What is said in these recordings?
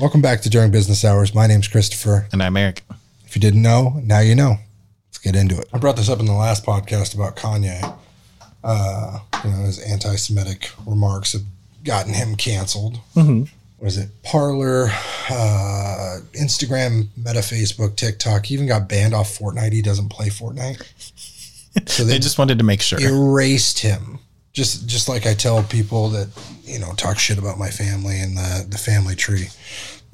Welcome back to During Business Hours. My name's Christopher. And I'm Eric. If you didn't know, now you know. Let's get into it. I brought this up in the last podcast about Kanye. Uh, you know, his anti-Semitic remarks have gotten him canceled. Mm-hmm. Was it Parler, uh, Instagram, Meta, Facebook, TikTok? He even got banned off Fortnite. He doesn't play Fortnite. So they, they just wanted to make sure erased him. Just just like I tell people that you know talk shit about my family and the the family tree,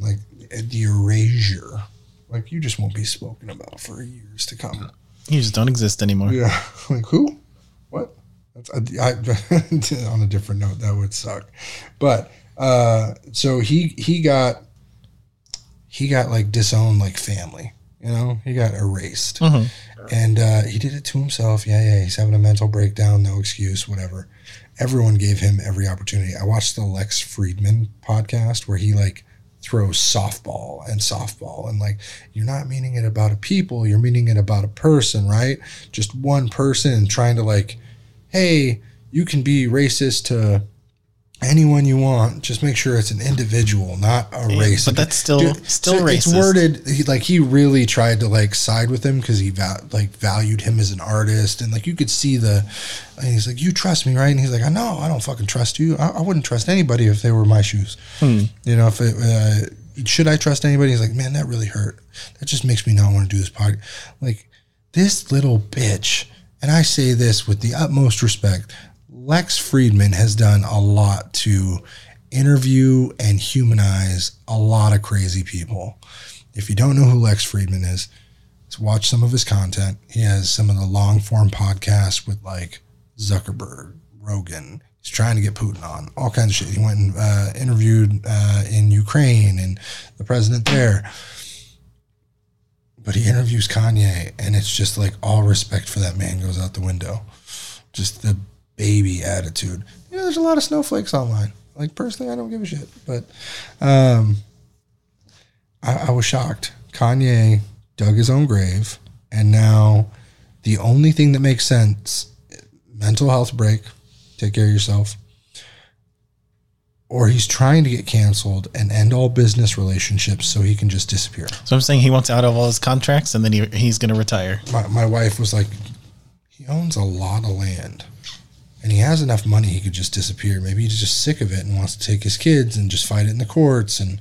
like the erasure. Like you just won't be spoken about for years to come. You just don't exist anymore. Yeah, like who? What? That's I, I, on a different note. That would suck. But uh, so he he got he got like disowned like family. You know, he got erased. Mm-hmm. And uh, he did it to himself. Yeah, yeah. He's having a mental breakdown. No excuse. Whatever. Everyone gave him every opportunity. I watched the Lex Fridman podcast where he like throws softball and softball and like you're not meaning it about a people. You're meaning it about a person, right? Just one person and trying to like, hey, you can be racist to anyone you want. Just make sure it's an individual, not a Yeah, race. but that's still- still so It's worded he, like he really tried to like side with him because he va- like valued him as an artist, and like you could see the. And he's like, "You trust me, right?" And he's like, "I know, I don't fucking trust you. I, I wouldn't trust anybody if they were my shoes. Hmm. You know, if it, uh, should I trust anybody?" He's like, "Man, that really hurt. That just makes me not want to do this podcast." Like this little bitch, and I say this with the utmost respect. Lex Fridman has done a lot to interview and humanize a lot of crazy people. If you don't know who Lex Fridman is, watch some of his content. He has some of the long form podcasts with like Zuckerberg, Rogan. He's trying to get Putin on all kinds of shit. He went and uh, interviewed uh, in Ukraine and the president there. But he interviews Kanye, and it's just like all respect for that man goes out the window. Just the baby attitude. You know, there's a lot of snowflakes online. Like personally, I don't give a shit, but um, I, I was shocked. Kanye dug his own grave, and now the only thing that makes sense: mental health break, take care of yourself, or he's trying to get canceled and end all business relationships so he can just disappear. So I'm saying he wants out of all his contracts and then he, he's going to retire. my, my wife was like, he owns a lot of land and he has enough money he could just disappear. Maybe he's just sick of it and wants to take his kids and just fight it in the courts and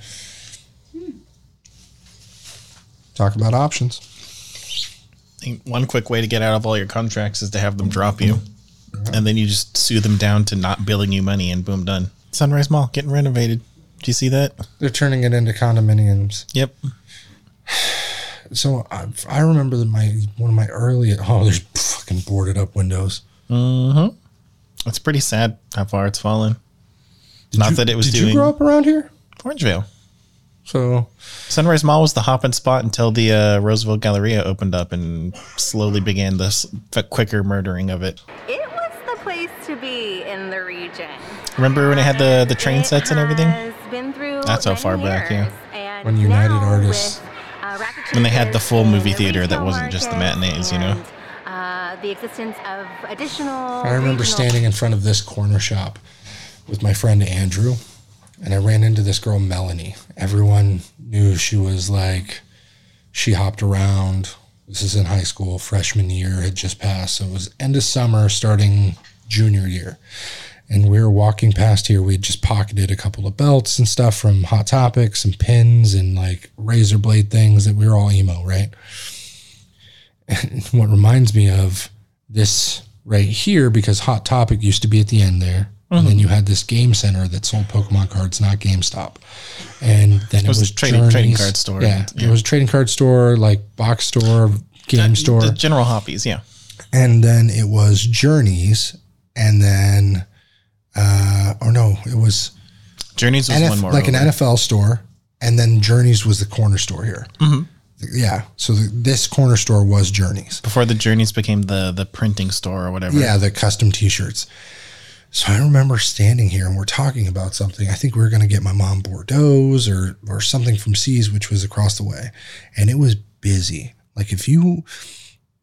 talk about options. I think One quick way to get out of all your contracts is to have them drop you. And then you just sue them down to not billing you money and boom, done. Sunrise Mall getting renovated. Do you see that? They're turning it into condominiums. Yep. So I, I remember that my one of my early oh there's fucking boarded up windows. Mm-hmm. It's pretty sad how far it's fallen. Not You- that it was did doing you grow up around here? Orangevale. So Sunrise Mall was the hopping spot until the uh, Roseville Galleria opened up and slowly began this f- quicker murdering of it. It was the place to be in the region. Remember when it had the, the train It sets and everything? Been through That's how far back, yeah. When United Artists- with, uh, When they had the full movie and theater that wasn't just the matinees, you know? The existence of additional. I remember standing in front of this corner shop with my friend Andrew, and I ran into this girl, Melanie. Everyone knew she was like, she hopped around. This is in high school, freshman year had just passed. So it was end of summer, starting junior year. And we were walking past here. We had just pocketed a couple of belts and stuff from Hot Topics and pins and like razor blade things that we were all emo, right? And what reminds me of this right here, because Hot Topic used to be at the end there. And then you had this game center that sold Pokemon cards, not GameStop. And then it, was was, a trading- trading card store. Yeah, Yeah. it was a trading card store, like box store, game store. The general hoppies, yeah. and then it was Journeys. And then, uh, or no, it was Journeys was NF one more. like an. NFL store, and then Journeys was the corner store here. Mhm. Yeah, so the, this corner store was Journeys. Before the Journeys became the the printing store or whatever. Yeah, the custom T-shirts. So I remember standing here and we're talking about something. I think we were going to get my mom Bordeaux's or or something from See's, which was across the way, and it was busy. Like if you,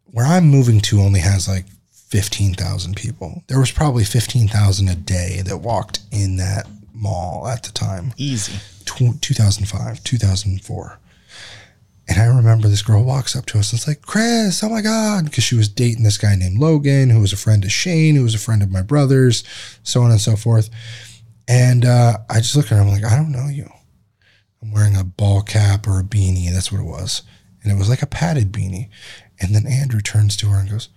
where I'm moving to, only has like fifteen thousand people. There was probably fifteen thousand a day that walked in that mall at the time Easy. tw- 2005, 2004. And I remember this girl walks up to us and it's like, Chris, oh my God. Because she was dating this guy named Logan, who was a friend of Shane, who was a friend of my brother's, so on and so forth. And uh, I just look at her, I'm like, I don't know you. I'm wearing a ball cap or a beanie. That's what it was. And it was like a padded beanie. And then Andrew turns to her and goes,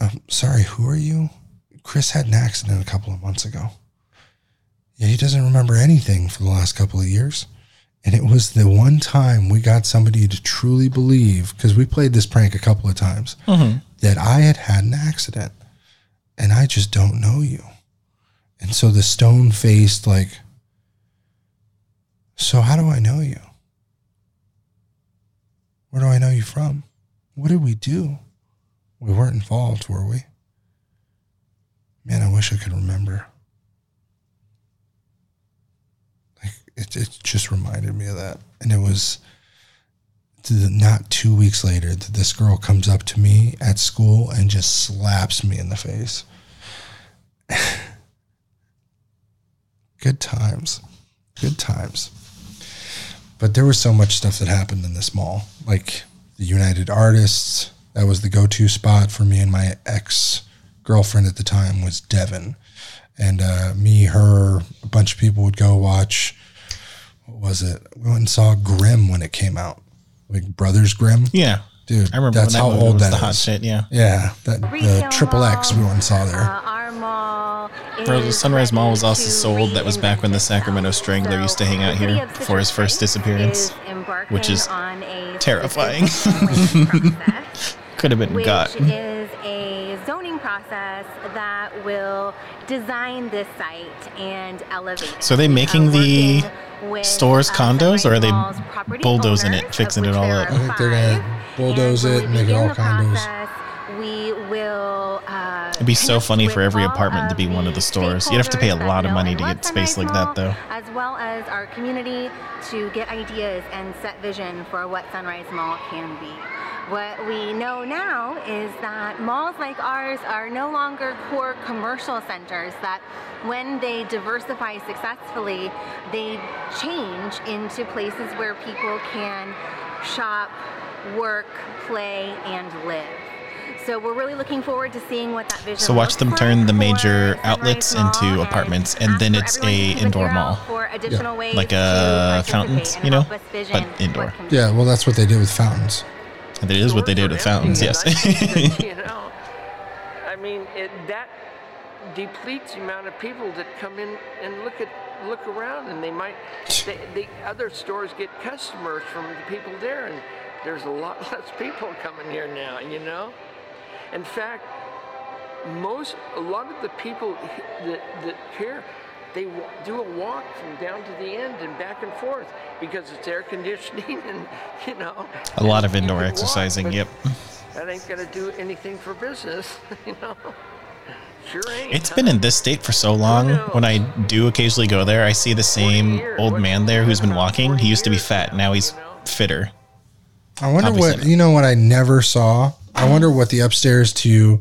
um, Sorry, who are you? Chris had an accident a couple of months ago. Yeah, he doesn't remember anything for the last couple of years. And it was the one time we got somebody to truly believe, because we played this prank a couple of times, mm-hmm. that I had had an accident and I just don't know you. And so the stone faced, like, so how do I know you? Where do I know you from? What did we do? We weren't involved, were we? Man, I wish I could remember. Like it, it just reminded me of that, and it was not two weeks later that this girl comes up to me at school and just slaps me in the face. Good times, good times. But there was so much stuff that happened in this mall, like the United Artists. That was the go-to spot for me and my ex girlfriend at the time was Devin, and uh, me, her, a bunch of people would go watch. What was it? We went and saw Grimm when it came out, like Brothers Grimm. Yeah. Dude, I remember that's when how movie old was that the hot shit. Yeah. Yeah, that the triple X we went and saw Uh, there. our mall Bro, the Sunrise Mall was also to sold. That was back when the Sacramento. Strangler used to hang out here before his first disappearance, which is terrifying. specific zoning process, Could have been which got. is a zoning process that will design this site and elevate. So are they We making the working with, stores uh, condos, or are they Sunrise Mall's property bulldozing it, fixing it all up? I think they're gonna bulldoze it and make it all condos. We will. Uh, It'd be so funny for every apartment to be one of the stores. You'd have to pay a lot of money to get space like that, though. As well as our community to get ideas and set vision for what Sunrise Mall can be. What we know now is that malls like ours are no longer core commercial centers, that when they diversify successfully, they change into places where people can shop, work, play, and live. So we're really looking forward to seeing what that vision So watch looks them like turn the major outlets into apartments, and then it's a indoor mall. out For additional ways Like a participate fountains, you know, help us vision but indoor. what can be Yeah, well, that's what they did with fountains. That is what they did with fountains, yes. you know, I mean, it, that depletes the amount of people that come in and look at look around, and they might. They, the other stores get customers from the people there, and there's a lot less people coming here now. You know, in fact, most a lot of the people that that here. They do a walk from down to the end and back and forth because it's air conditioning and you know A lot of indoor can walk, exercising, yep. that ain't gonna do anything for business, you know. Sure ain't. It's been in this state for so long. When I do occasionally go there, I see the same old man there who's been walking. He used to be fat, now he's fitter. I wonder Obviously what you know. What I never saw. I wonder what the upstairs to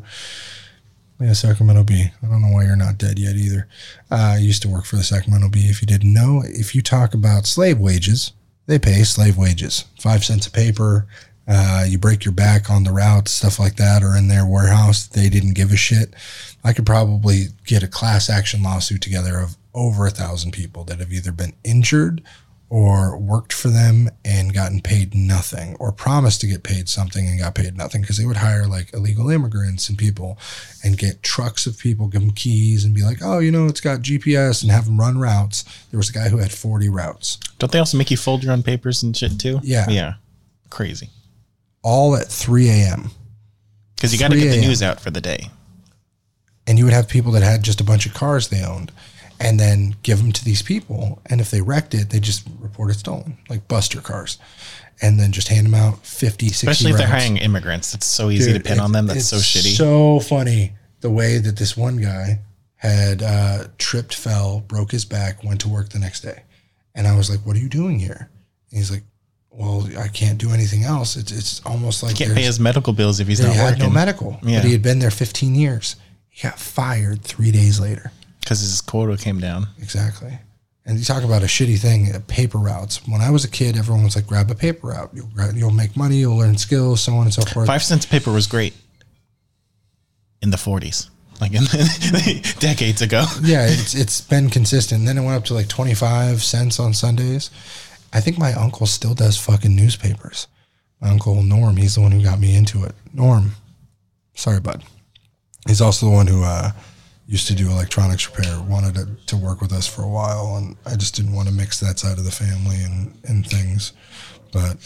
yeah, Sacramento Bee. I don't know why you're not dead yet either. Uh, I used to work for the Sacramento Bee. If you didn't know, if you talk about slave wages, they pay slave wages. Five cents a paper. Uh, you break your back on the route, stuff like that, or in their warehouse. They didn't give a shit. I could probably get a class action lawsuit together of over a thousand people that have either been injured or worked for them and gotten paid nothing or promised to get paid something and got paid nothing because they would hire like illegal immigrants and people and get trucks of people, give them keys and be like, oh, you know, it's got GPS and have them run routes. There was a guy who had 40 routes, Don't they also make you fold your own papers and shit too? Yeah. Yeah. Crazy. all at 3 a.m. Because you got to get the news out for the day. And you would have people that had just a bunch of cars they owned and then give them to these people. And if they wrecked it, they just report it stolen, like buster cars. And then just hand them out 50, 60 Especially if they're hiring immigrants. It's so easy Dude, to pin on them. That's so shitty. So funny the way that this one guy had uh, tripped, fell, broke his back, went to work the next day, and I was like, "What are you doing here?" And he's like, "Well, I can't do anything else. It's it's almost like he Can't pay his medical bills if he's he not had working. no medical, Yeah. but he had been there 15 years. He got fired three days later. Because his quota came down. Exactly. And you talk about a shitty thing, uh, paper routes. When I was a kid, everyone was like, grab a paper route. You'll, you'll make money, you'll learn skills, so on and so forth. Five cents paper was great in the 40s, like in decades ago. yeah, it's it's been consistent. Then it went up to like 25 cents on Sundays. I think my uncle still does fucking newspapers. My uncle Norm, he's the one who got me into it. Norm, sorry, bud. He's also the one who uh, used to do electronics repair, wanted to, to work with us for a while, and I just didn't want to mix that side of the family and, and things. But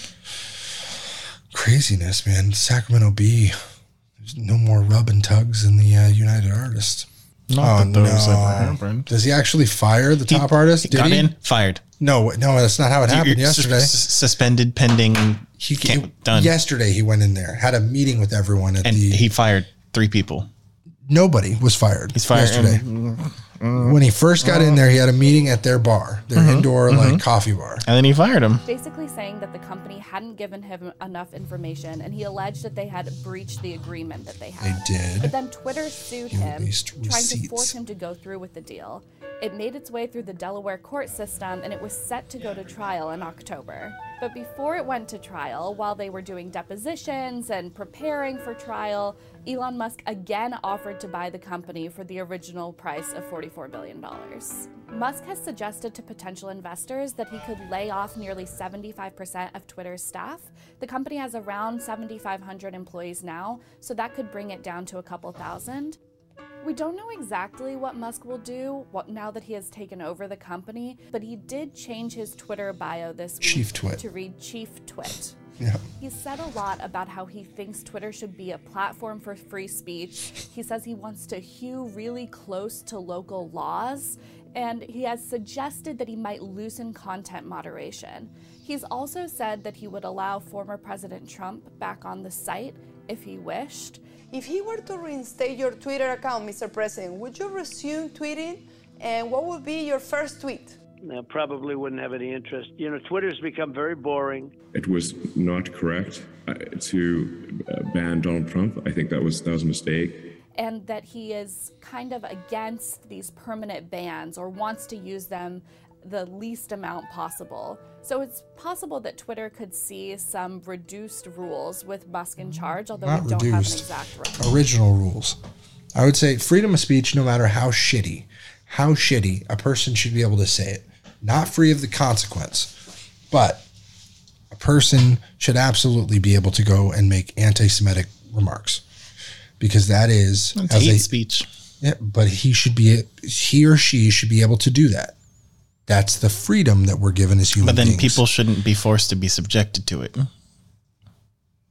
craziness, man. Sacramento Bee, there's no more rub and tugs in the uh, United Artists. Not Oh, that those no. ever happened. Does he actually fire the top artist? He Did got he? in, fired. No, no, that's not how it happened You're yesterday. sus- suspended pending. He can't, done. Yesterday, he went in there, had a meeting with everyone at and the. he fired three people. Nobody was fired. He's fired. yesterday. when he first got in there, he had a meeting at their bar, their Mm-hmm. indoor like coffee bar. And then he fired him. basically saying that the company hadn't given him enough information and he alleged that they had breached the agreement that they had. They did. But then Twitter sued He him, released trying to force him to go through with the deal. It made its way through the Delaware court system and it was set to go to trial in October. But before it went to trial, while they were doing depositions and preparing for trial, Elon Musk again offered to buy the company for the original price of $44 billion. Musk has suggested to potential investors that he could lay off nearly 75% of Twitter's staff. The company has around 7,500 employees now, so that could bring it down to a couple thousand. We don't know exactly what Musk will do what, now that he has taken over the company, but he did change his Twitter bio this week Chief Twit. to read Chief Twit. Yeah. He's said a lot about how he thinks Twitter should be a platform for free speech. He says he wants to hew really close to local laws, and he has suggested that he might loosen content moderation. He's also said that he would allow former President Trump back on the site if he wished. If he were to reinstate your Twitter account, Mr. President, would you resume tweeting? And what would be your first tweet? I probably wouldn't have any interest. You know, Twitter's become very boring. It was not correct uh, to uh, ban Donald Trump. I think that was that was a mistake. and that he is kind of against these permanent bans or wants to use them the least amount possible. So it's possible that Twitter could see some reduced rules with Musk in charge, although Not we don't have an reduced. exact rule. Original rules. I would say freedom of speech, no matter how shitty, how shitty a person should be able to say it, not free of the consequence, but a person should absolutely be able to go and make anti-Semitic remarks because that is as hate a- speech. Yeah, but he should be he or she should be able to do that. That's the freedom that we're given as human But then beings. people shouldn't be forced to be subjected to it.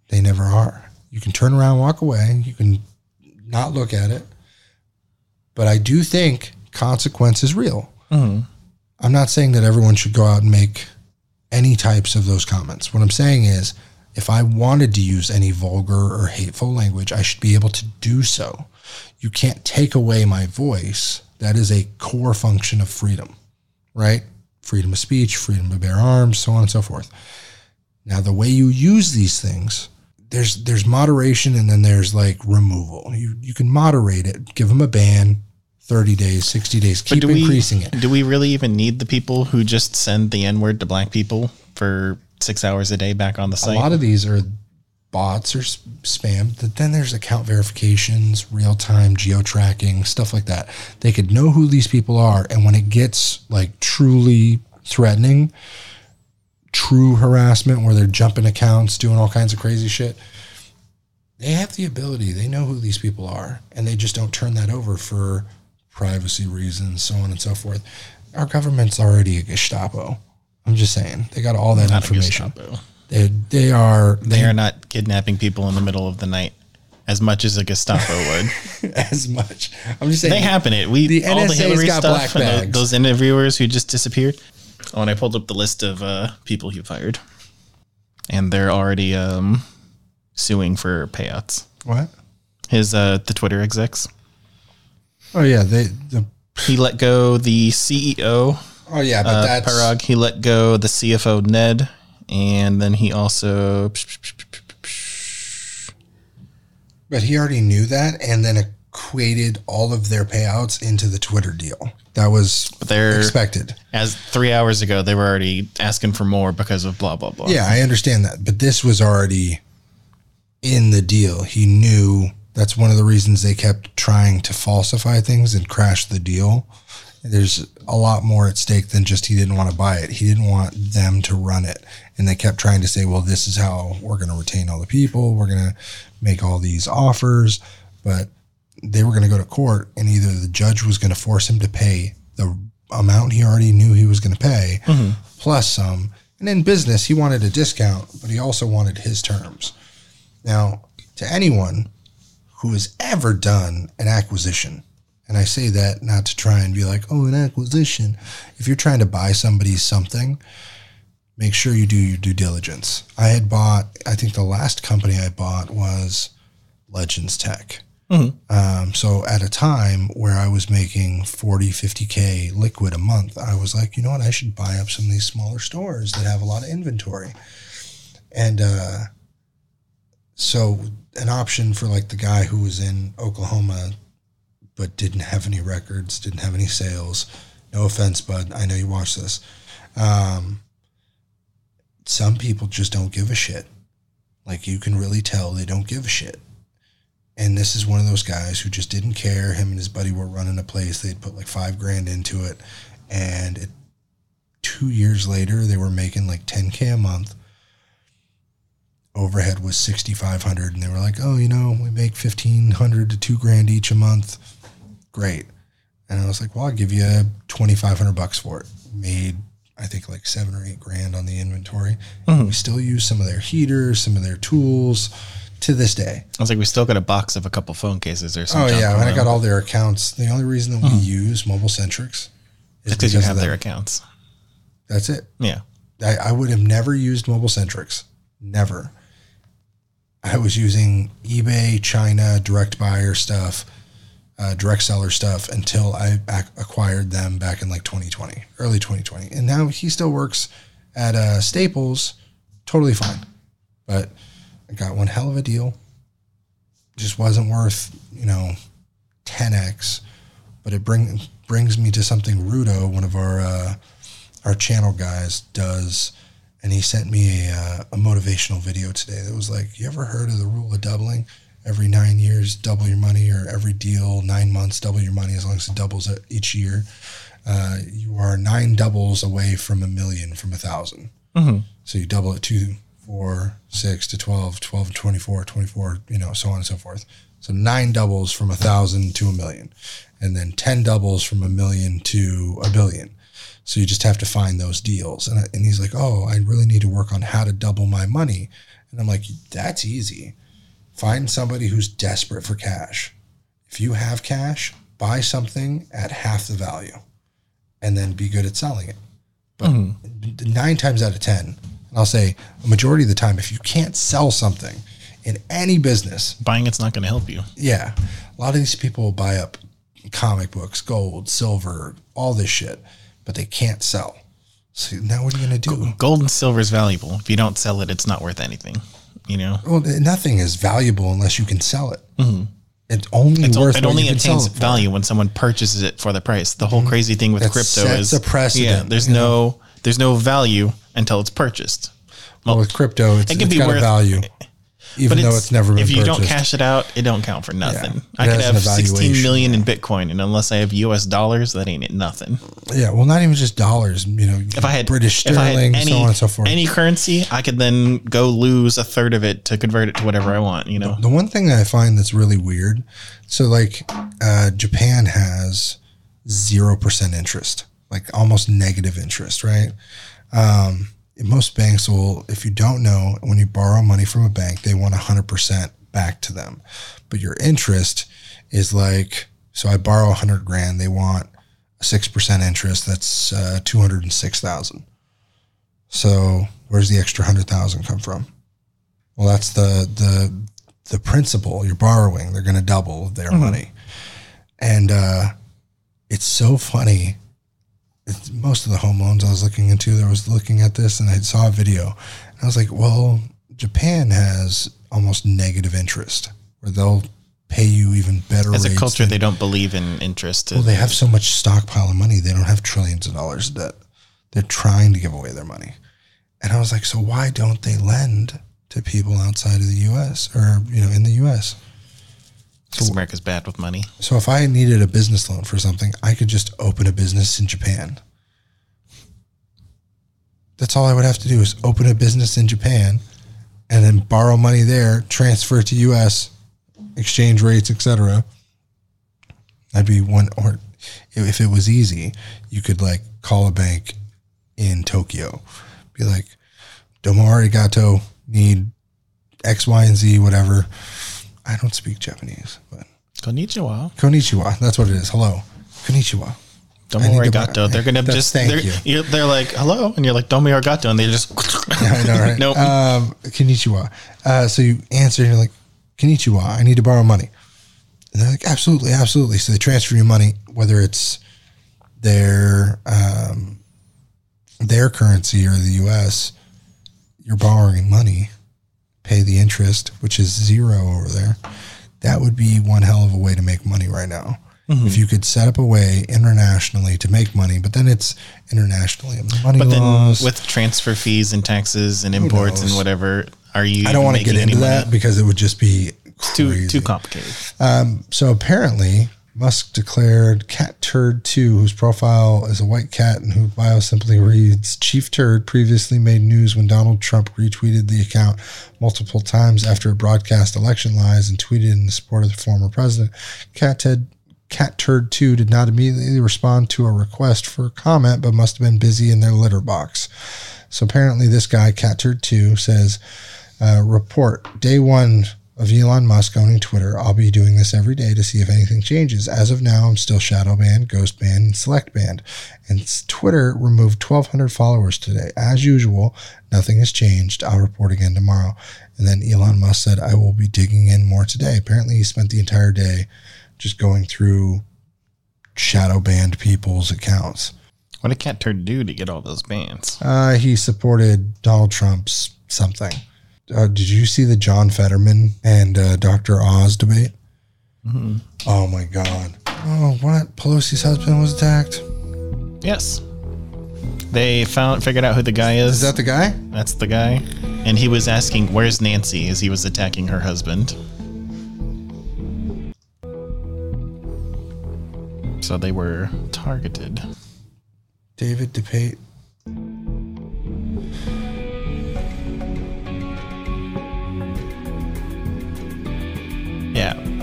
They never are. You can turn around, walk away. You can not look at it. But I do think consequence is real. Mm-hmm. I'm not saying that everyone should go out and make any types of those comments. What I'm saying is, if I wanted to use any vulgar or hateful language, I should be able to do so. You can't take away my voice. That is a core function of freedom, right? Freedom of speech, freedom to bear arms, so on and so forth. Now, the way you use these things, there's there's moderation and then there's like removal. You you can moderate it, give them a ban, thirty days, sixty days, keep do we increasing it. do we really even need the people who just send the N word to black people for six hours a day back on the site? A lot of these are bots or spam. But then there's account verifications, real time geo tracking, stuff like that. They could know who these people are, and when it gets like truly threatening, true harassment where they're jumping accounts, doing all kinds of crazy shit. They have the ability. They know who these people are, and they just don't turn that over for privacy reasons, so on and so forth. Our government's already a Gestapo. I'm just saying they got all that Not information. They they are They are not kidnapping people in the middle of the night as much as a Gestapo would. as much. I'm just saying they happen it. We The all the Hillary stuff black and tho- those interviewers who just disappeared. Oh, and I pulled up the list of uh, people he fired, and they're already um, suing for payouts. What? His uh, the Twitter execs. Oh yeah, they the He let go the CEO oh yeah, but uh, that's Parag. He let go the CFO Ned, and then he also but he already knew that, and then equated all of their payouts into the Twitter deal. That was But they're expected. as three hours ago they were already asking for more because of blah blah blah. Yeah, I understand that, but this was already in the deal. He knew that's one of the reasons they kept trying to falsify things and crash the deal. There's a lot more at stake than just he didn't want to buy it. He didn't want them to run it. And they kept trying to say, well, this is how we're going to retain all the people. We're going to make all these offers. But they were going to go to court, and either the judge was going to force him to pay the amount he already knew he was going to pay mm-hmm. plus some. And in business, he wanted a discount, but he also wanted his terms. Now, to anyone who has ever done an acquisition, and I say that not to try and be like, oh, an acquisition. If you're trying to buy somebody something, make sure you do your due diligence. I had bought, I think the last company I bought was Legends Tech. Um, so at a time where I was making 40, 50K liquid a month, I was like, you know what? I should buy up some of these smaller stores that have a lot of inventory. And uh, so an option for like the guy who was in Oklahoma but didn't have any records, didn't have any sales. No offense, bud. I know you watch this. Um, some people just don't give a shit. Like you can really tell they don't give a shit. And this is one of those guys who just didn't care. Him and his buddy were running a place. They'd put like five grand into it. And it, two years later, they were making like 10K a month. Overhead was 6,500. And they were like, oh, you know, we make 1,500 to two grand each a month. Great. And I was like, well, I'll give you 2,500 bucks for it. Made, I think, like seven or eight grand on the inventory. Mm-hmm. We still use some of their heaters, some of their tools to this day. I was like, we still got a box of a couple phone cases or Oh something. yeah, and I got all their accounts. The only reason that we mm-hmm. use Mobile Sentrix is because you have their accounts. That's it. Yeah. I, I would have never used Mobile Sentrix. Never. I was using eBay, China, direct buyer stuff, uh, direct seller stuff until I acquired them back in like 2020, early 2020. And now he still works at uh, Staples, totally fine. But I got one hell of a deal. Just wasn't worth, you know, 10x. But it bring, brings me to something Rudo, one of our uh, our channel guys, does. And he sent me a, uh, a motivational video today that was like, You ever heard of the rule of doubling? Every nine years, double your money, or every deal, nine months, double your money as long as it doubles each year. Uh, you are nine doubles away from a million from a 1000 So you double it two, four, six to 12, 12 to 24, 24, you know, so on and so forth. So nine doubles from a thousand to a million, and then 10 doubles from a million to a billion. So you just have to find those deals. And, I, and he's like, Oh, I really need to work on how to double my money. And I'm like, That's easy. Find somebody who's desperate for cash. If you have cash, buy something at half the value and then be good at selling it. But mm-hmm. nine times out of 10, and I'll say a majority of the time, if you can't sell something in any business, Buying it's not going to help you. yeah, a lot of these people buy up comic books, gold, silver, all this shit, but they can't sell. So now what are you going to do? Gold and silver is valuable. If you don't sell it, it's not worth anything. You know, Well, nothing is valuable unless you can sell it. Mm-hmm. It's only it's, worth it only you can sell obtains it value when someone purchases it for the price. The whole mm-hmm. crazy thing with That crypto is a precedent, Yeah, there's no there's no value until it's purchased. Well, with crypto, it's, It could it's be got a worth- value, even though it's, never been if you purchased. don't cash it out, it don't count for nothing. Yeah, I could have sixteen million in Bitcoin, and unless I have US dollars, that ain't it nothing. yeah, well, not even just dollars. You know, If I had British I had sterling, any, so on and so forth. any currency, I could then go lose a third of it to convert it to whatever I want. You know, The one thing that I find that's really weird, so like uh, Japan has zero percent interest, like almost negative interest, right? Um, most banks will, if you don't know, when you borrow money from a bank, they want hundred percent back to them, but your interest is like, so I borrow a hundred grand, they want six percent interest. That's uh, two hundred and six thousand. So where's the extra hundred thousand come from? Well, that's the the the principal you're borrowing. They're going to double their money, and uh, it's so funny. Most of the home loans I was looking into, I was looking at this, and I saw a video. And I was like, well, Japan has almost negative interest, where they'll pay you even better As a culture, than- they don't believe in interest. well, they have so much stockpile of money, they don't have trillions of dollars of debt. They're trying to give away their money. And I was like, so why don't they lend to people outside of the US or, you know, in the US? Because America's bad with money. So if I needed a business loan for something, I could just open a business in Japan. That's all I would have to do is open a business in Japan and then borrow money there, transfer it to US, exchange rates, etc. That'd be one or if it was easy, you could like call a bank in Tokyo. Be like, Domo arigato, need X, Y, and Z, whatever. I don't speak Japanese, but Konnichiwa. Konnichiwa. That's what it is. Hello. Konnichiwa. Domo I need to arigato. They're gonna just thank they're, you. you're- they're like hello, and you're like domo arigato, and they just I know, right? nope. Um, konnichiwa. Uh, so you answer and you're like, konnichiwa, I need to borrow money. And they're like, absolutely, absolutely. So they transfer you money, whether it's their um, their currency or the U.S. You're borrowing money, pay the interest, which is zero over there. That would be one hell of a way to make money right now. Mm-hmm. If you could set up a way internationally to make money, but then it's internationally money but then laws. with transfer fees and taxes and imports and whatever, are you? I don't want to get into that because it would just be Too crazy. too complicated. So apparently, Musk declared Cat Turd 2, whose profile is a white cat and whose bio simply reads Chief Turd, previously made news when Donald Trump retweeted the account multiple times after it broadcast election lies and tweeted in support of the former president. Cat Ted. Cat Turd 2 did not immediately respond to a request for comment, but must have been busy in their litter box. So apparently, this guy, Cat Turd 2, says, uh, report day one of Elon Musk owning Twitter. I'll be doing this every day to see if anything changes. As of now, I'm still shadow banned, ghost banned, and select banned. And Twitter removed 1,200 followers today. As usual, nothing has changed. I'll report again tomorrow. And then Elon Musk said, I will be digging in more today. Apparently, he spent the entire day just going through shadow banned people's accounts. What did Cat Turd do to get all those bans? Uh, he supported Donald Trump's something. Uh, did you see the John Fetterman and uh, Dr. Oz debate? Oh my God. Oh, what? Pelosi's husband was attacked? Yes, they found figured out who the guy is. Is that the guy? That's the guy, and he was asking, "Where's Nancy?" as he was attacking her husband. So they were targeted. David DePape.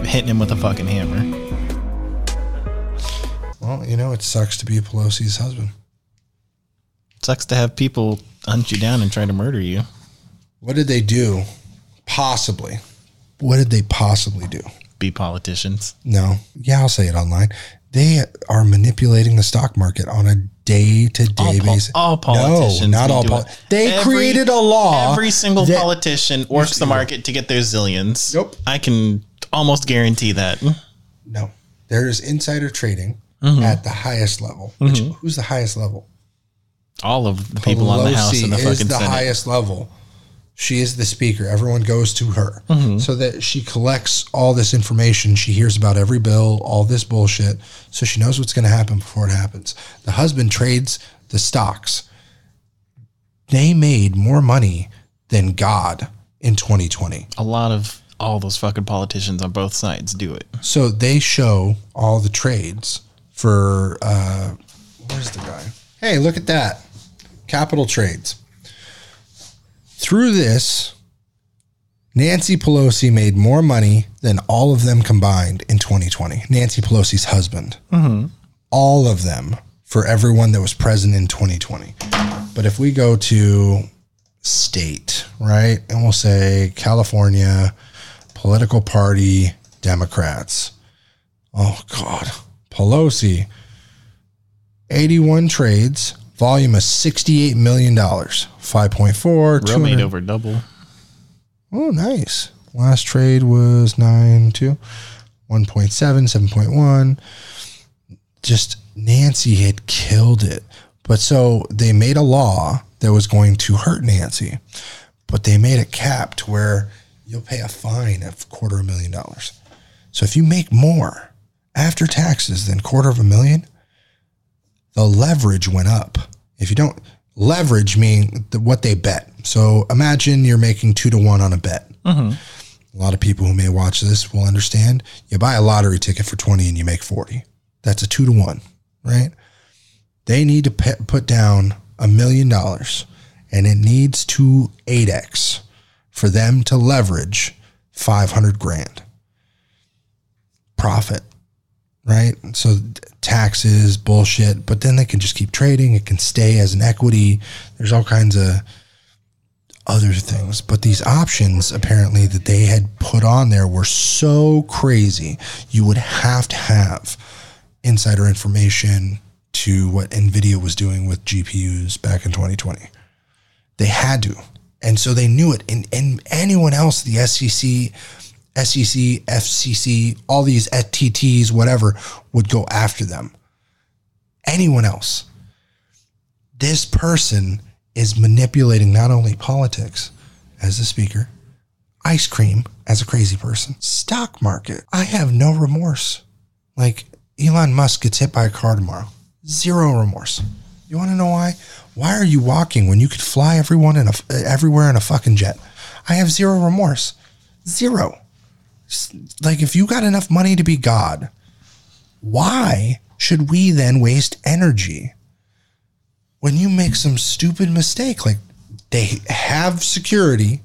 Hitting him with a fucking hammer. Well, you know, it sucks to be Pelosi's husband. It Sucks to have people hunt you down and try to murder you. What did they do? Possibly. What did they possibly do? Be politicians. No. Yeah, I'll say it online. They are manipulating the stock market on a day to day basis. all politicians. No, not all. do Pol- it. they Every- created a law. Every single that- politician works the market to get their zillions. Nope. I can almost guarantee that. No, there is insider trading Mm-hmm. at the highest level. Which, who's the highest level? All of the people on the House and the is fucking the Senate. highest level. She is the speaker. Everyone goes to her Mm-hmm. so that she collects all this information. She hears about every bill, all this bullshit, so she knows what's going to happen before it happens. The husband trades the stocks. They made more money than God in 2020. A lot of all those fucking politicians on both sides do it. So they show all the trades for uh where's the guy? Hey, look at that. Capitol Trades. Through this, Nancy Pelosi made more money than all of them combined in 2020. Nancy Pelosi's husband. All of them for everyone that was present in 2020. But if we go to state, right? And we'll say California, political party, Democrats. Oh, God. Pelosi, 81 trades, volume of $68 million, 5.4, Real made over double. Oh, nice. Last trade was 9 2, 1.7, 7.1. Just Nancy had killed it. But so they made a law that was going to hurt Nancy, but they made a cap to where you'll pay a fine of quarter of a million dollars. So if you make more after taxes than quarter of a million, the leverage went up. If you don't leverage mean the, what they bet. So imagine you're making two to one on a bet. Mm-hmm. A lot of people who may watch this will understand. You buy a lottery ticket for 20 and you make 40. That's a two to one, right? They need to put down a million dollars and it needs to 8x for them to leverage 500 grand profit, right? So taxes, bullshit, but then they can just keep trading. It can stay as an equity. There's all kinds of other things. But these options apparently that they had put on there were so crazy. You would have to have insider information to what Nvidia was doing with GPUs back in 2020. They had to. And so they knew it. And, and anyone else, the SEC, SEC, FCC, all these TTs, whatever, would go after them. Anyone else. This person is manipulating not only politics as a speaker, ice cream as a crazy person, stock market. I have no remorse. Like Elon Musk gets hit by a car tomorrow. Zero remorse. You want to know why? Why are you walking when you could fly everyone in a everywhere in a fucking jet? I have zero remorse. Zero. Like if you got enough money to be God, why should we then waste energy when you make some stupid mistake? Like they have security.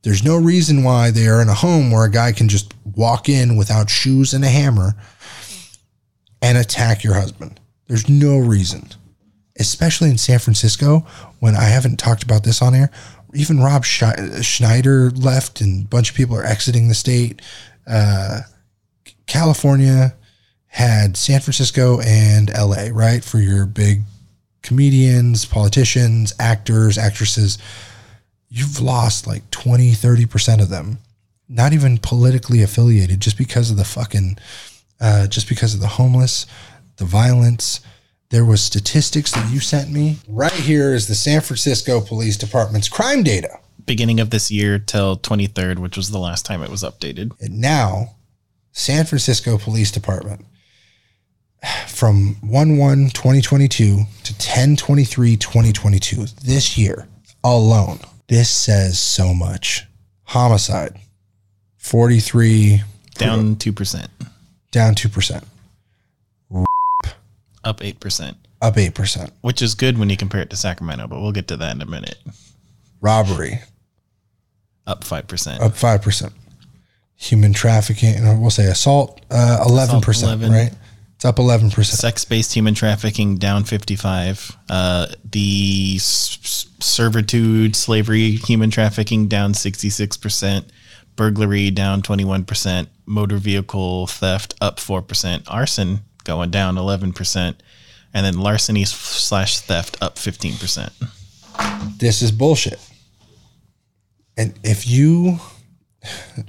There's no reason why they are in a home where a guy can just walk in without shoes and a hammer and attack your husband. There's no reason, especially in San Francisco when I haven't talked about this on air. Even Rob Sch- Schneider left, and a bunch of people are exiting the state. Uh, California had San Francisco and LA, right? For your big comedians, politicians, actors, actresses. You've lost like 20, 30% of them. Not even politically affiliated, just because of the fucking, uh, just because of the homeless, the violence. There was statistics that you sent me. Right here is the San Francisco Police Department's crime data. Beginning of this year till 23rd, which was the last time it was updated. And now, San Francisco Police Department from 1 1 2022 to 10 23 2022, this year alone, this says so much. Homicide, 43, Down 2%, down 2%, up 8%, up 8%. which is good when you compare it to Sacramento, but we'll get to that in a minute. Robbery, Up 5%. up 5%. Human trafficking, and we'll say assault, uh, 11%, 11. right? It's up 11%. Sex-based human trafficking down 55. Uh, the s- servitude, slavery, human trafficking down 66%. Burglary down 21%. Motor vehicle theft up 4%. Arson going down 11%. And then larceny slash theft up 15%. this is bullshit. And if you,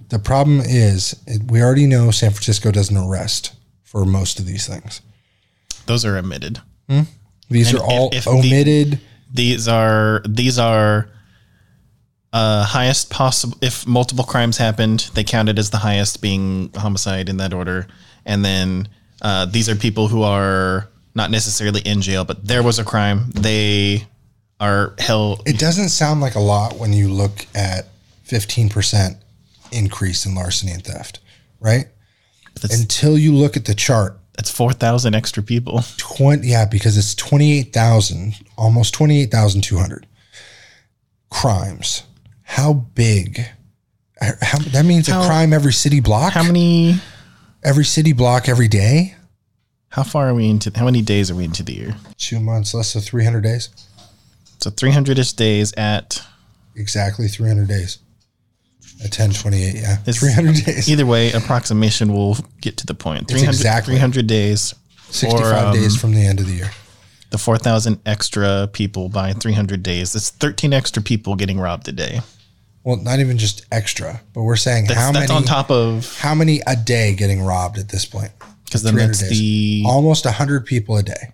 the problem is, we already know San Francisco doesn't arrest for most of these things. Those are omitted. These And are all if- if the- omitted. These are these are uh, highest possible. If multiple crimes happened, they counted as the highest, being homicide in that order. And then uh, these are people who are not necessarily in jail, but there was a crime. They are held. it doesn't sound like a lot when you look at 15% increase in larceny and theft, right? Until you look at the chart, that's four thousand extra people. 20 yeah because it's 28,000 almost 28,200 crimes how big how, that means How- a crime every city block How many? Every city block every day How far are we into? How many days are we into the year? two months less than 300 days So three hundred ish days at exactly 300 days at 1028 yeah It's- 300 days Either way, approximation will get to the point. It's 300, exactly. 300 days. 65 or, um, days from the end of the year The 4,000 extra people by 300 days. That's 13 extra people getting robbed a day. Well not even just extra but we're saying That's, how that's many on top of, how many a day getting robbed at this point because then 300 that's the, almost 100 people a day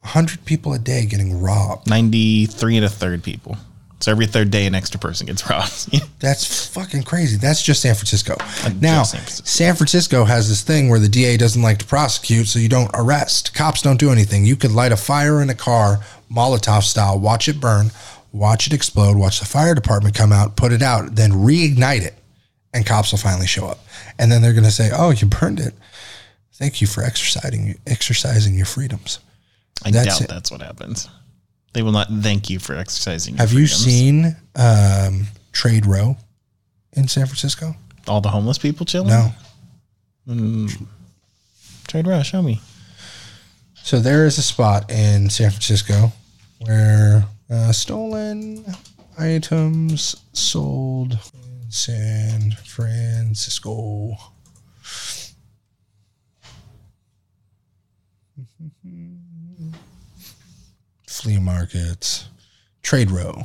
100 people a day getting robbed 93 and a third people. So every third day, an extra person gets robbed. That's fucking crazy. That's just San Francisco. now, San Francisco. San Francisco has this thing where the DA doesn't like to prosecute, so you don't arrest. Cops don't do anything. You could light a fire in a car, Molotov style, watch it burn, watch it explode, watch the fire department come out, put it out, then reignite it, and cops will finally show up. And then they're going to say, "Oh, you burned it. Thank you for exercising exercising your freedoms." I That's doubt it. that's what happens. They will not thank you for exercising. your Have you seen um, Trade Row in San Francisco? all the homeless people chilling? No. Trade row, show me. So there is a spot in San Francisco where uh, stolen items sold in San Francisco. Flea markets, trade row.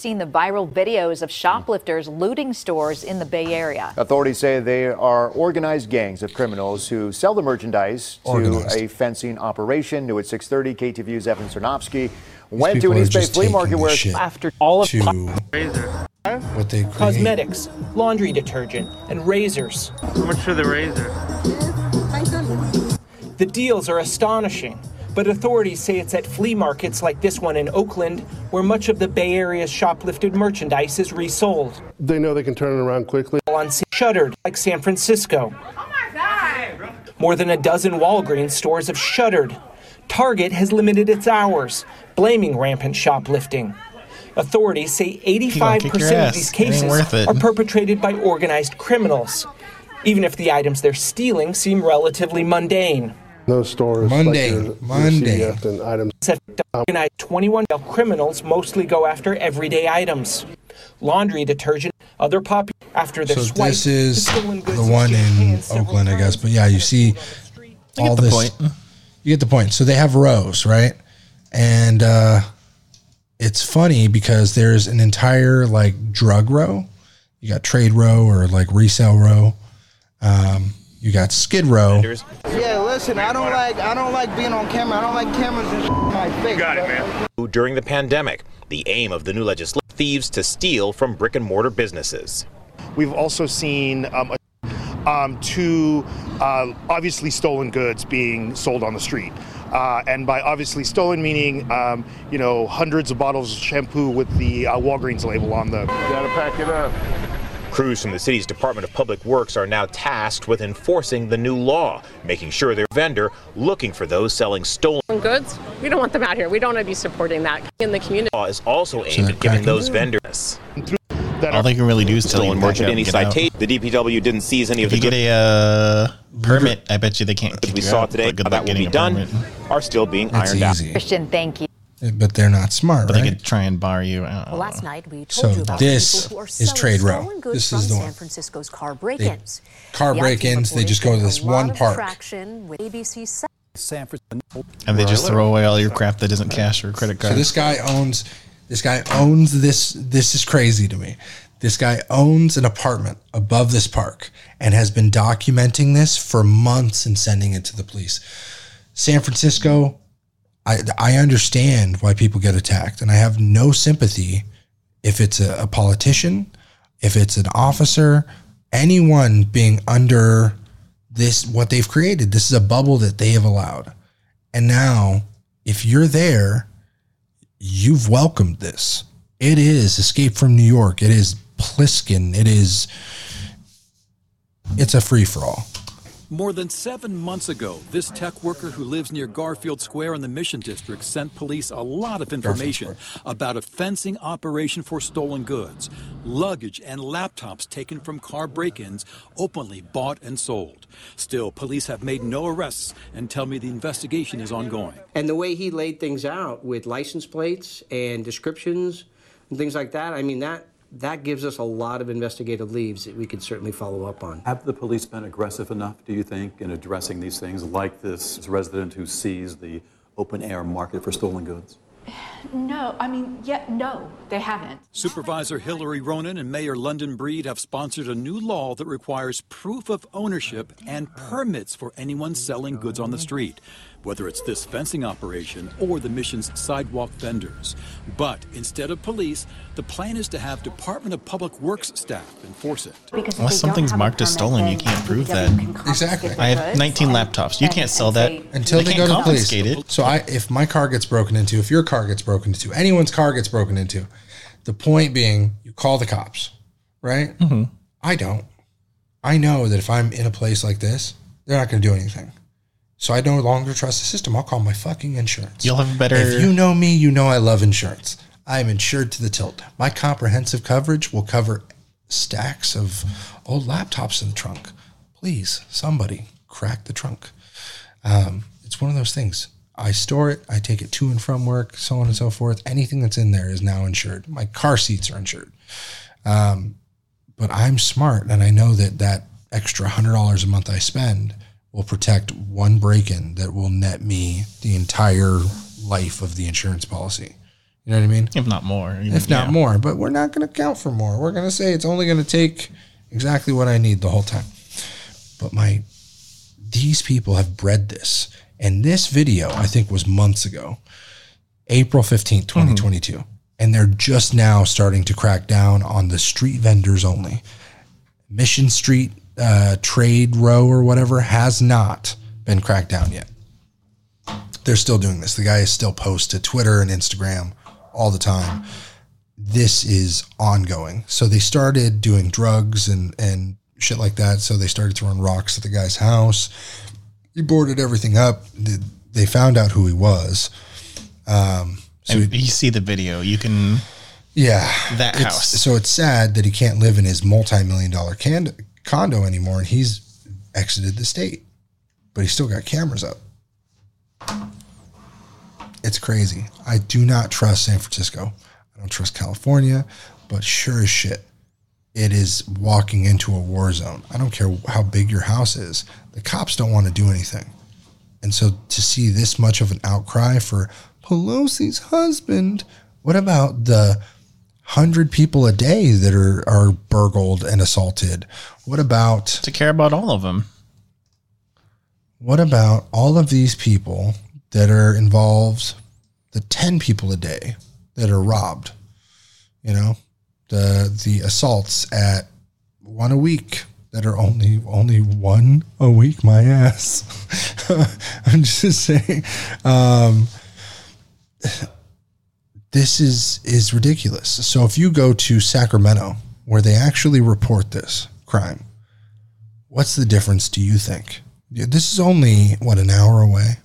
Seen the viral videos of shoplifters looting stores in the Bay Area. Authorities say they are organized gangs of criminals who sell the merchandise to a fencing operation. New at 6:30, KTVU's Evan Sernoffsky went to an East Bay flea market where After all of to what they create. cosmetics, laundry detergent, and razors. How much for the razor? The deals are astonishing, but authorities say it's at flea markets like this one in Oakland where much of the Bay Area's shoplifted merchandise is resold. They know they can turn it around quickly. On shuttered, like San Francisco. Oh More than a dozen Walgreens stores have shuttered. Target has limited its hours, blaming rampant shoplifting. Authorities say 85% of these cases are perpetrated by organized criminals, even if the items they're stealing seem relatively mundane. No stores. Mundane, Like your, your mundane. And items. Organized 21 criminals mostly go after everyday items. Laundry detergent, other popular after their So swipe. this is the stolen the one in hands several Oakland, I guess. But yeah, you see I all get the this. point. You get the point. So they have rows, right? And uh, it's funny because there's an entire like drug row. You got trade row or like resale row. Um, you got skid row. Yeah, listen, I don't like I don't like being on camera. I don't like cameras and in my face. Got it, man. During the pandemic, the aim of the new legislation thieves to steal from brick and mortar businesses. We've also seen um, a- um, two uh, obviously stolen goods being sold on the street. Uh, and by obviously stolen, meaning, um, you know, hundreds of bottles of shampoo with the uh, Walgreens label on them. You Gotta pack it up. Crews from the city's Department of Public Works are now tasked with enforcing the new law, making sure their vendor looking for those selling stolen goods. We don't want them out here. We don't want to be supporting that in the community. law is also aimed they're at giving those down. vendors. All they can really do is tell you to merchant any and get out. citation. The DPW didn't seize any If of you the get goods a uh, permit, I bet you they can't kick we saw out. today But good how that will be done permit. are still being It's ironed out. easy. Christian, thank you. Eh, but they're not smart, But right? they could try and bar you out. Well, last night we told So you about this people who are is selling Trade Row. stolen goods This from is the San one. Francisco's car break-ins. car The break-ins, they just go to this one park. With ABC San Francisco. And they just throw away all your crap that isn't cash or credit card. So this guy owns this guy owns this this is crazy to me. This guy owns an apartment above this park and has been documenting this for months and sending it to the police. San Francisco, I I understand why people get attacked and I have no sympathy if it's a, a politician, if it's an officer, anyone being under this what they've created. This is a bubble that they have allowed. And now if you're there you've welcomed this. It is Escape from New York. It is Plissken. It is. It's a free for all. More than seven months ago, this tech worker who lives near Garfield Square in the Mission District sent police a lot of information about a fencing operation for stolen goods, luggage, and laptops taken from car break ins openly bought and sold. Still, police have made no arrests and tell me the investigation is ongoing. And the way he laid things out with license plates and descriptions and things like that, I mean, that, that gives us a lot of investigative leads that we could certainly follow up on. Have the police been aggressive enough, do you think, in addressing these things, like this resident who sees the open air market for stolen goods? No, I mean, yeah, no, they haven't. Supervisor Hillary Ronen and Mayor London Breed have sponsored a new law that requires proof of ownership and permits for anyone selling goods on the street, whether it's this fencing operation or the mission's sidewalk vendors. But instead of police, the plan is to have Department of Public Works staff enforce it. Because Unless something's marked as stolen, you can't prove that. Exactly. I have 19 laptops. You can't sell that until they, go can't to police. confiscate it. So I, if my car gets broken into, if your car gets broken into, anyone's car gets broken into, the point being, you call the cops, right? Mm-hmm. I don't. I know that if I'm in a place like this, they're not going to do anything. So I no longer trust the system. I'll call my fucking insurance. You'll have a better. If you know me, you know I love insurance. I am insured to the tilt. My comprehensive coverage will cover stacks of old laptops in the trunk. Please, somebody crack the trunk. Um, it's one of those things. I store it, I take it to and from work, so on and so forth. Anything that's in there is now insured. My car seats are insured. Um, but I'm smart and I know that that extra $100 a month I spend will protect one break in that will net me the entire life of the insurance policy. You know what I mean? If not more. even- if not yeah. more. But we're not going to count for more. We're going to say it's only going to take exactly what I need the whole time. But my these people have bred this, and this video I think was months ago, April fifteenth, twenty twenty two, and they're just now starting to crack down on the street vendors only. Mission Street uh, Trade Row or whatever has not been cracked down yet. They're still doing this. The guy is still post to Twitter and Instagram all the time. This is ongoing. So they started doing drugs and and shit like that. So they started throwing rocks at the guy's house. He boarded everything up. They- They found out who he was. Um, so And you see the video. You can. yeah, That house. So it's sad that he can't live in his multi-million dollar can- condo anymore, and he's exited the state, but he's still got cameras up. It's crazy. I do not trust San Francisco. I don't trust California, but sure as shit, it is walking into a war zone. I don't care how big your house is. The cops don't want to do anything. And so to see this much of an outcry for Pelosi's husband, what about the hundred people a day that are, are burgled and assaulted? What about to care about all of them? What about all of these people that are involved, the 10 people a day that are robbed? You know, the the assaults at one a week that are only only one a week, my ass. I'm just saying um this is is ridiculous. So if you go to Sacramento where they actually report this crime, what's the difference do you think? This is only what an hour away.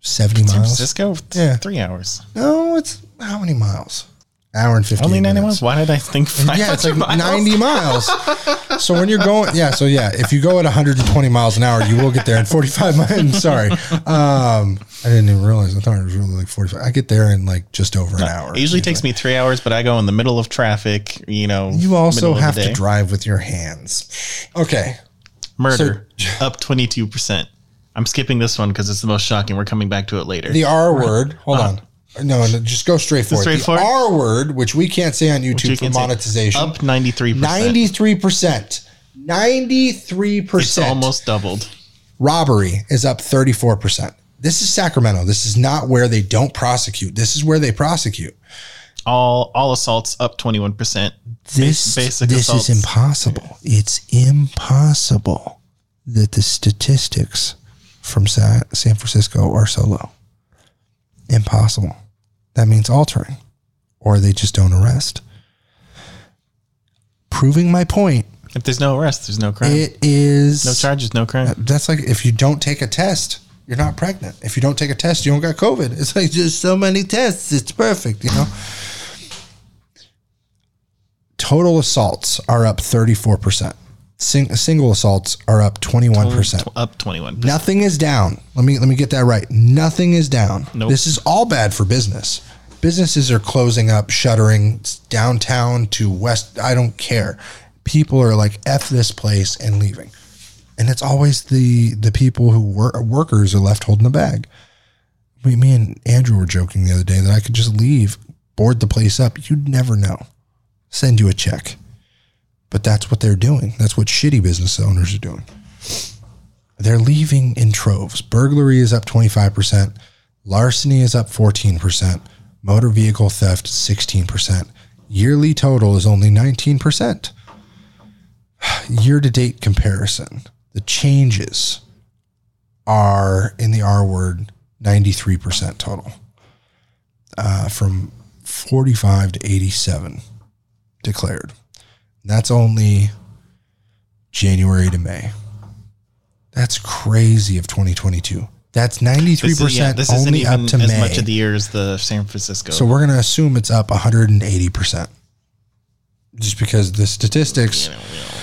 70 San miles. Francisco? Yeah. Three hours. No, it's how many miles? Hour and 50 Only 90 minutes. miles? Why did I think Yeah, it's like miles? 90 miles. so when you're going, yeah, so yeah, if you go at 120 miles an hour, you will get there in 45 miles. Sorry. Um, I didn't even realize. I thought it was really like 45. I get there in like just over an hour. It usually takes me three hours, but I go in the middle of traffic, you know. You also middle of the have to drive with your hands. Okay. Murder up 22%. I'm skipping this one because it's the most shocking. We're coming back to it later. The R word. Hold Uh, on. No, no, just go straight for it. Straight the? R word, which we can't say on YouTube you for monetization. Up 93%. 93%. 93%. It's almost doubled. Robbery is up 34%. This is Sacramento. This is not where they don't prosecute. This is where they prosecute. All all assaults up 21%. This, basic this assaults. is impossible. It's impossible that the statistics from San Francisco are so low. Impossible. That means altering, or they just don't arrest. Proving my point, If there's no arrest, there's no crime. it is no charges, no crime. Uh, that's like if you don't take a test, you're not pregnant. If you don't take a test, you don't got COVID. It's like just so many tests. It's perfect, you know. Total assaults are up 34%. Sing, single assaults are up 21%. Up 21%. Nothing is down. Let me let me get that right. Nothing is down. Nope. This is all bad for business. Businesses are closing up, shuttering downtown to west. I don't care. People are like f this place and leaving, and it's always the the people who work workers are left holding the bag. Me, me and Andrew were joking the other day that I could just leave, board the place up. You'd never know. Send you a check. But that's what they're doing. That's what shitty business owners are doing. They're leaving in troves. Burglary is up 25%, larceny is up 14%, motor vehicle theft 16%. Yearly total is only 19%. Year to date comparison, the changes are in the R word 93% total uh, from 45 to 87 declared. That's only January to May. That's crazy of 2022. That's 93% This is- yeah, this isn't only even up to as May. much of the year as the San Francisco. So we're going to assume it's up 180%. Just because the statistics,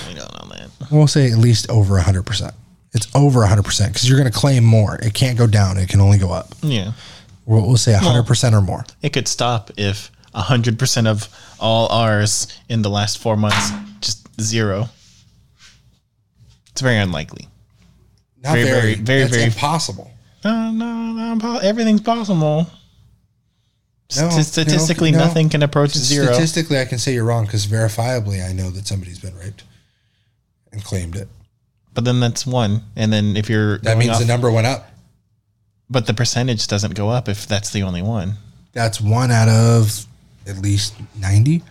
we don't know that. we'll say at least over 100%. It's over 100% because you're going to claim more. It can't go down. It can only go up. Yeah. We'll, we'll say 100% or more. It could stop if 100% of all R's in the last four months just zero. It's very unlikely. Not very, very, very, very impossible. Uh, no, no, no, impo- everything's possible. No, St- statistically, no, no. nothing can approach zero. Statistically, I can say you're wrong because verifiably, I know that somebody's been raped and claimed it. But then that's one. And then if you're That means off- the number went up. but the percentage doesn't go up if that's the only one. That's one out of at least 90.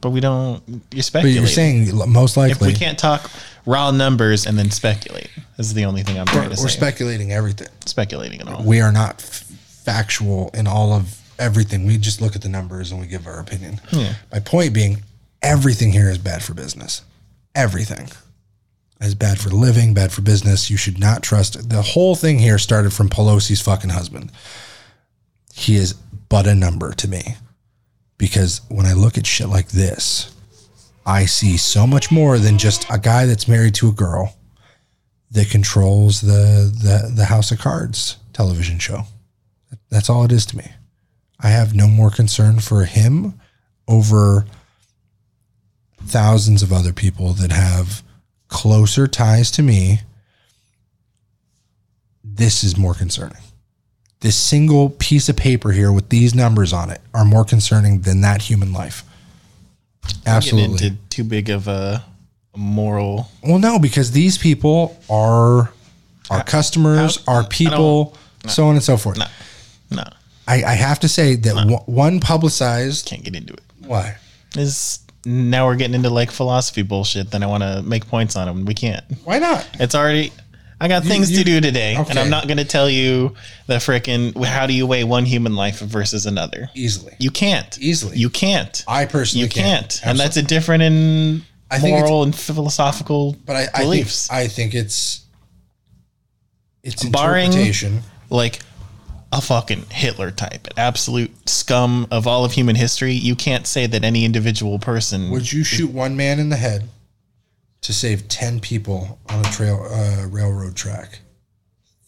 But we don't. You're But speculating. you're saying most if likely. we can't talk raw numbers and then speculate, this is the only thing I'm we're, trying to we're speculating everything. speculating at all. We are not f- factual in all of everything. We just look at the numbers and we give our opinion. Yeah. My point being, everything here is bad for business. Everything is bad for the living, bad for business. You should not trust. The whole thing here started from Pelosi's fucking husband. He is but a number to me because when I look at shit like this, I see so much more than just a guy that's married to a girl that controls the the the House of Cards television show. That's all it is to me. I have no more concern for him over thousands of other people that have closer ties to me. This is more concerning. This single piece of paper here with these numbers on it are more concerning than that human life. Absolutely. Into too big of a moral. Well, no, because these people are our customers, our people, so on and so forth. No, no, I, I have to say that one- one publicized. Can't get into it. Why? Is now we're getting into like philosophy bullshit. Then I want to make points on them. We can't. Why not? It's already. I got You- things you- to do today, and. I'm not going to tell you the frickin' how do you weigh one human life versus another. Easily, you can't. Easily, you can't. I personally you can't, can't. and that's a different in I moral and philosophical But I, I beliefs. think I think it's it's barring like a fucking Hitler type, an absolute scum of all of human history. You can't say that any individual person Would you shoot one man in the head to save ten people on a trail uh, railroad track?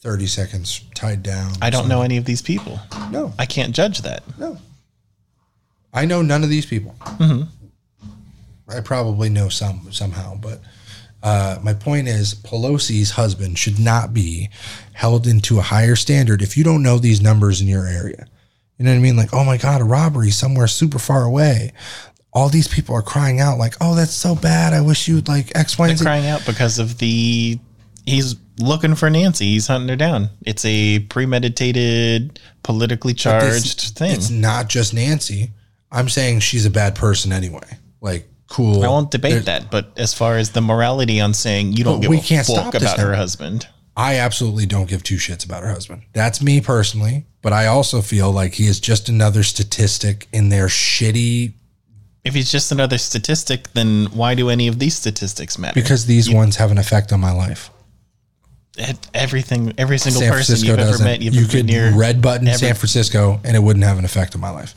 Thirty seconds tied down. I don't know any of these people. No, I can't judge that. No, I know none of these people. Mhm. I probably know some somehow, but uh, my point is Pelosi's husband should not be held into a higher standard if you don't know these numbers in your area. You know what I mean? Like, oh my God, a robbery somewhere super far away. All these people are crying out like, "Oh, that's so bad. I wish you'd like X, Y, They're and Z." crying out because of the he's looking for Nancy. He's hunting her down. It's a premeditated, politically But this- charged thing. It's not just Nancy. I'm saying she's a bad person anyway. Like, cool. I won't debate There's- that, but as far as the morality on saying you don't give we a can't fuck stop about her husband, I absolutely don't give two shits about her husband. That's me personally, but I also feel like he is just another statistic in their shitty if he's just another statistic, then why do any of these statistics matter? because these ones have an effect on my life. Everything, every single San person Francisco you've ever doesn't. met, you've you ever could near, red button every- San Francisco and it wouldn't have an effect on my life.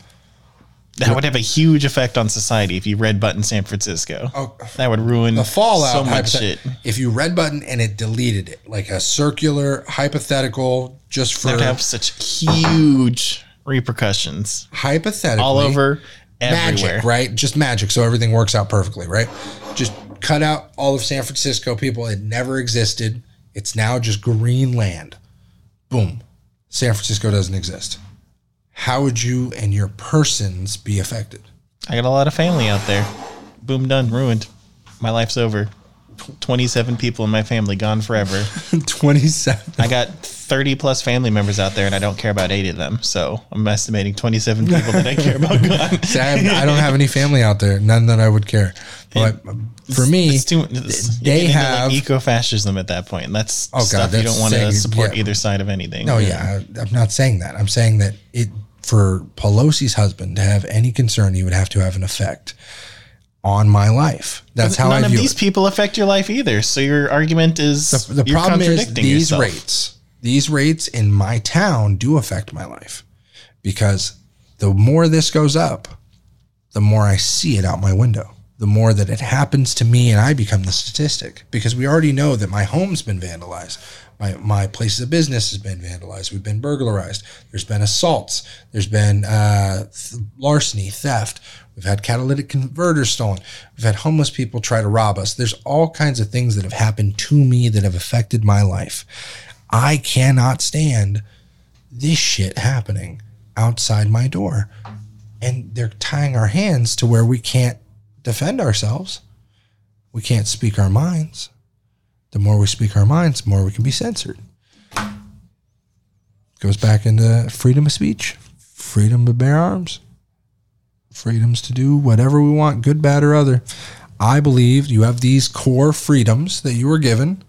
That would have a huge effect on society if you red button San Francisco. Oh, that would ruin The fallout so much shit. If you red button and it deleted it, like a circular hypothetical, just for That would have such huge repercussions. hypothetically all over everywhere. magic, right? Just magic, so everything works out perfectly, right? Just cut out all of San Francisco people. It never existed. It's now just green land. Boom. San Francisco doesn't exist, how would you and your persons be affected? I got a lot of family out there. Boom, done, ruined. My life's over. 27 people in my family gone forever. 27. I got 30 plus family members out there, and I don't care about eight of them. So I'm estimating 27 people that I care about gone. See, I, have- I don't have any family out there, none that I would care. But for me, It's too, it's, they have. have ecofascism at that point. and That's Oh, God, stuff you don't want to support yeah. either side of anything. No, yeah, I, I'm not saying that. I'm saying that it for Pelosi's husband to have any concern, he would have to have an effect on my life. That's how None I of these it. people affect your life either. So your argument is The, the you're problem is contradicting these yourself. rates. These rates in my town do affect my life because the more this goes up, the more I see it out my window. The more that it happens to me and I become the statistic because we already know that my home's been vandalized. My, my places of business has been vandalized. We've been burglarized. There's been assaults. There's been uh, th- larceny, theft. We've had catalytic converters stolen. We've had homeless people try to rob us. There's all kinds of things that have happened to me that have affected my life. I cannot stand this shit happening outside my door. And they're tying our hands to where we can't defend ourselves. We can't speak our minds. The more we speak our minds, the more we can be censored. Goes back into freedom of speech, freedom to bear arms, freedoms to do whatever we want, good, bad, or other. I believe you have these core freedoms that you were given.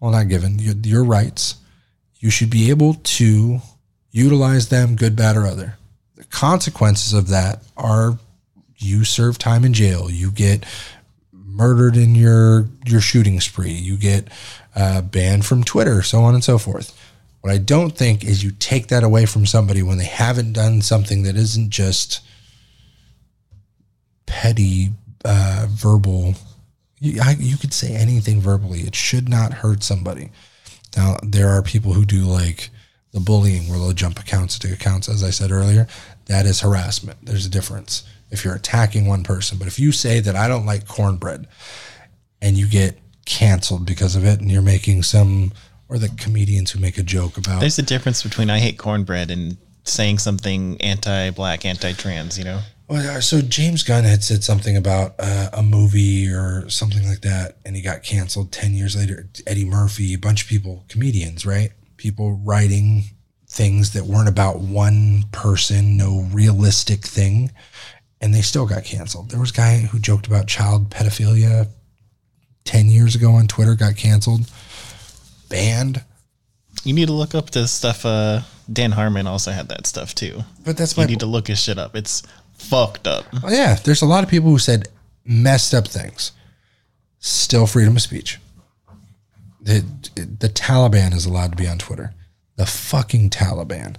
Well, not given, your, your rights. You should be able to utilize them, good, bad, or other. The consequences of that are you serve time in jail. You get murdered in your your shooting spree. You get uh, banned from Twitter, so on and so forth. What I don't think is you take that away from somebody when they haven't done something that isn't just petty uh, verbal. You, I, you could say anything verbally. It should not hurt somebody. Now there are people who do like the bullying where they'll jump accounts to accounts, as I said earlier. That is harassment. There's a difference if you're attacking one person. But if you say that I don't like cornbread and you get canceled because of it and you're making some or the comedians who make a joke about There's a difference between I hate cornbread and saying something anti-black, anti-trans. You know, Well, uh, so James Gunn had said something about uh, a movie or something like that, and he got canceled ten years later. Eddie Murphy, a bunch of people, comedians, right? People writing things that weren't about one person, no realistic thing, and they still got canceled. There was a guy who joked about child pedophilia ten years ago on Twitter, got canceled, banned. you need to look up this stuff. Uh, Dan Harmon also had that stuff too. But that's you my need to look his shit up. It's fucked up. Oh, yeah, there's a lot of people who said messed up things. Still freedom of speech. The, the Taliban is allowed to be on Twitter. The fucking Taliban.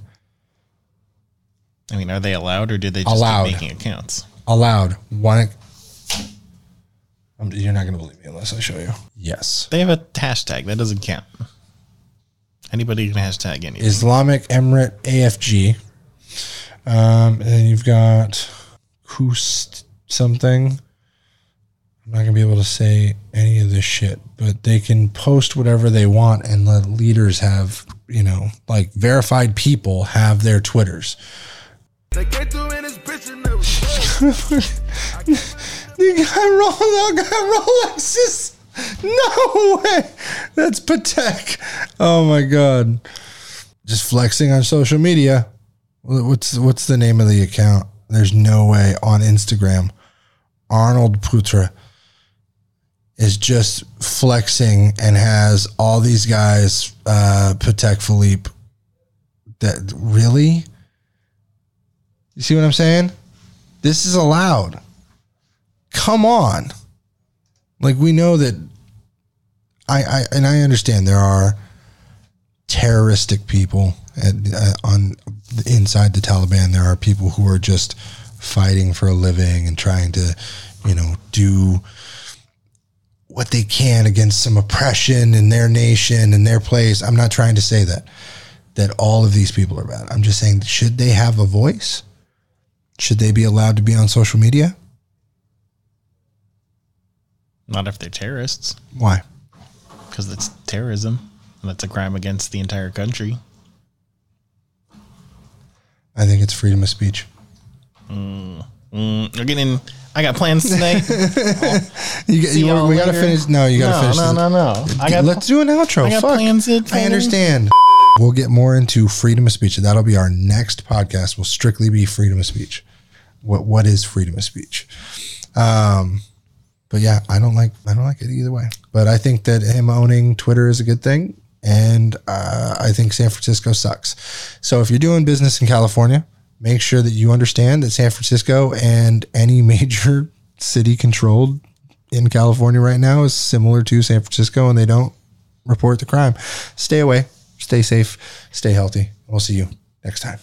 I mean, are they allowed or did they just Allowed. keep making accounts? Allowed. One. I'm, um, you're not going to believe me unless I show you. Yes. They have a hashtag that doesn't count. Anybody can hashtag anything. Islamic Emirate AFG. Um, and then you've got Kust something. I'm not gonna be able to say any of this shit, but they can post whatever they want, and the leaders have, you know, like verified people have their Twitters. You got Rolex, got Rolexes. No way. That's Patek. Oh my god. Just flexing on social media. What's what's the name of the account? There's no way on Instagram. Arnold Putra is just flexing and has all these guys, uh, Patek Philippe. That really? You see what I'm saying? This is allowed. Come on. Like we know that I, I and I understand there are terroristic people at, uh, on inside the Taliban. There are people who are just fighting for a living and trying to, you know, do what they can against some oppression in their nation and their place. I'm not trying to say that that all of these people are bad. I'm just saying should they have a voice? Should they be allowed to be on social media? Not if they're terrorists, Why? because it's terrorism. And that's a crime against the entire country. I think it's freedom of speech. Mm, mm, you're getting. I got plans tonight. You, you we gotta finish. No, you gotta No, finish. no, this. no, no. I got- Let's do an outro. I got Fuck. plans at- I understand. We'll get more into freedom of speech. That'll be our next podcast. Will strictly be freedom of speech. What What is freedom of speech? Um, but yeah, I don't like. I don't like it either way. But I think that him owning Twitter is a good thing, and uh, I think San Francisco sucks. So if you're doing business in California, make sure that you understand that San Francisco and any major city controlled in California right now is similar to San Francisco, and they don't report the crime. Stay away, stay safe, stay healthy. We'll see you next time.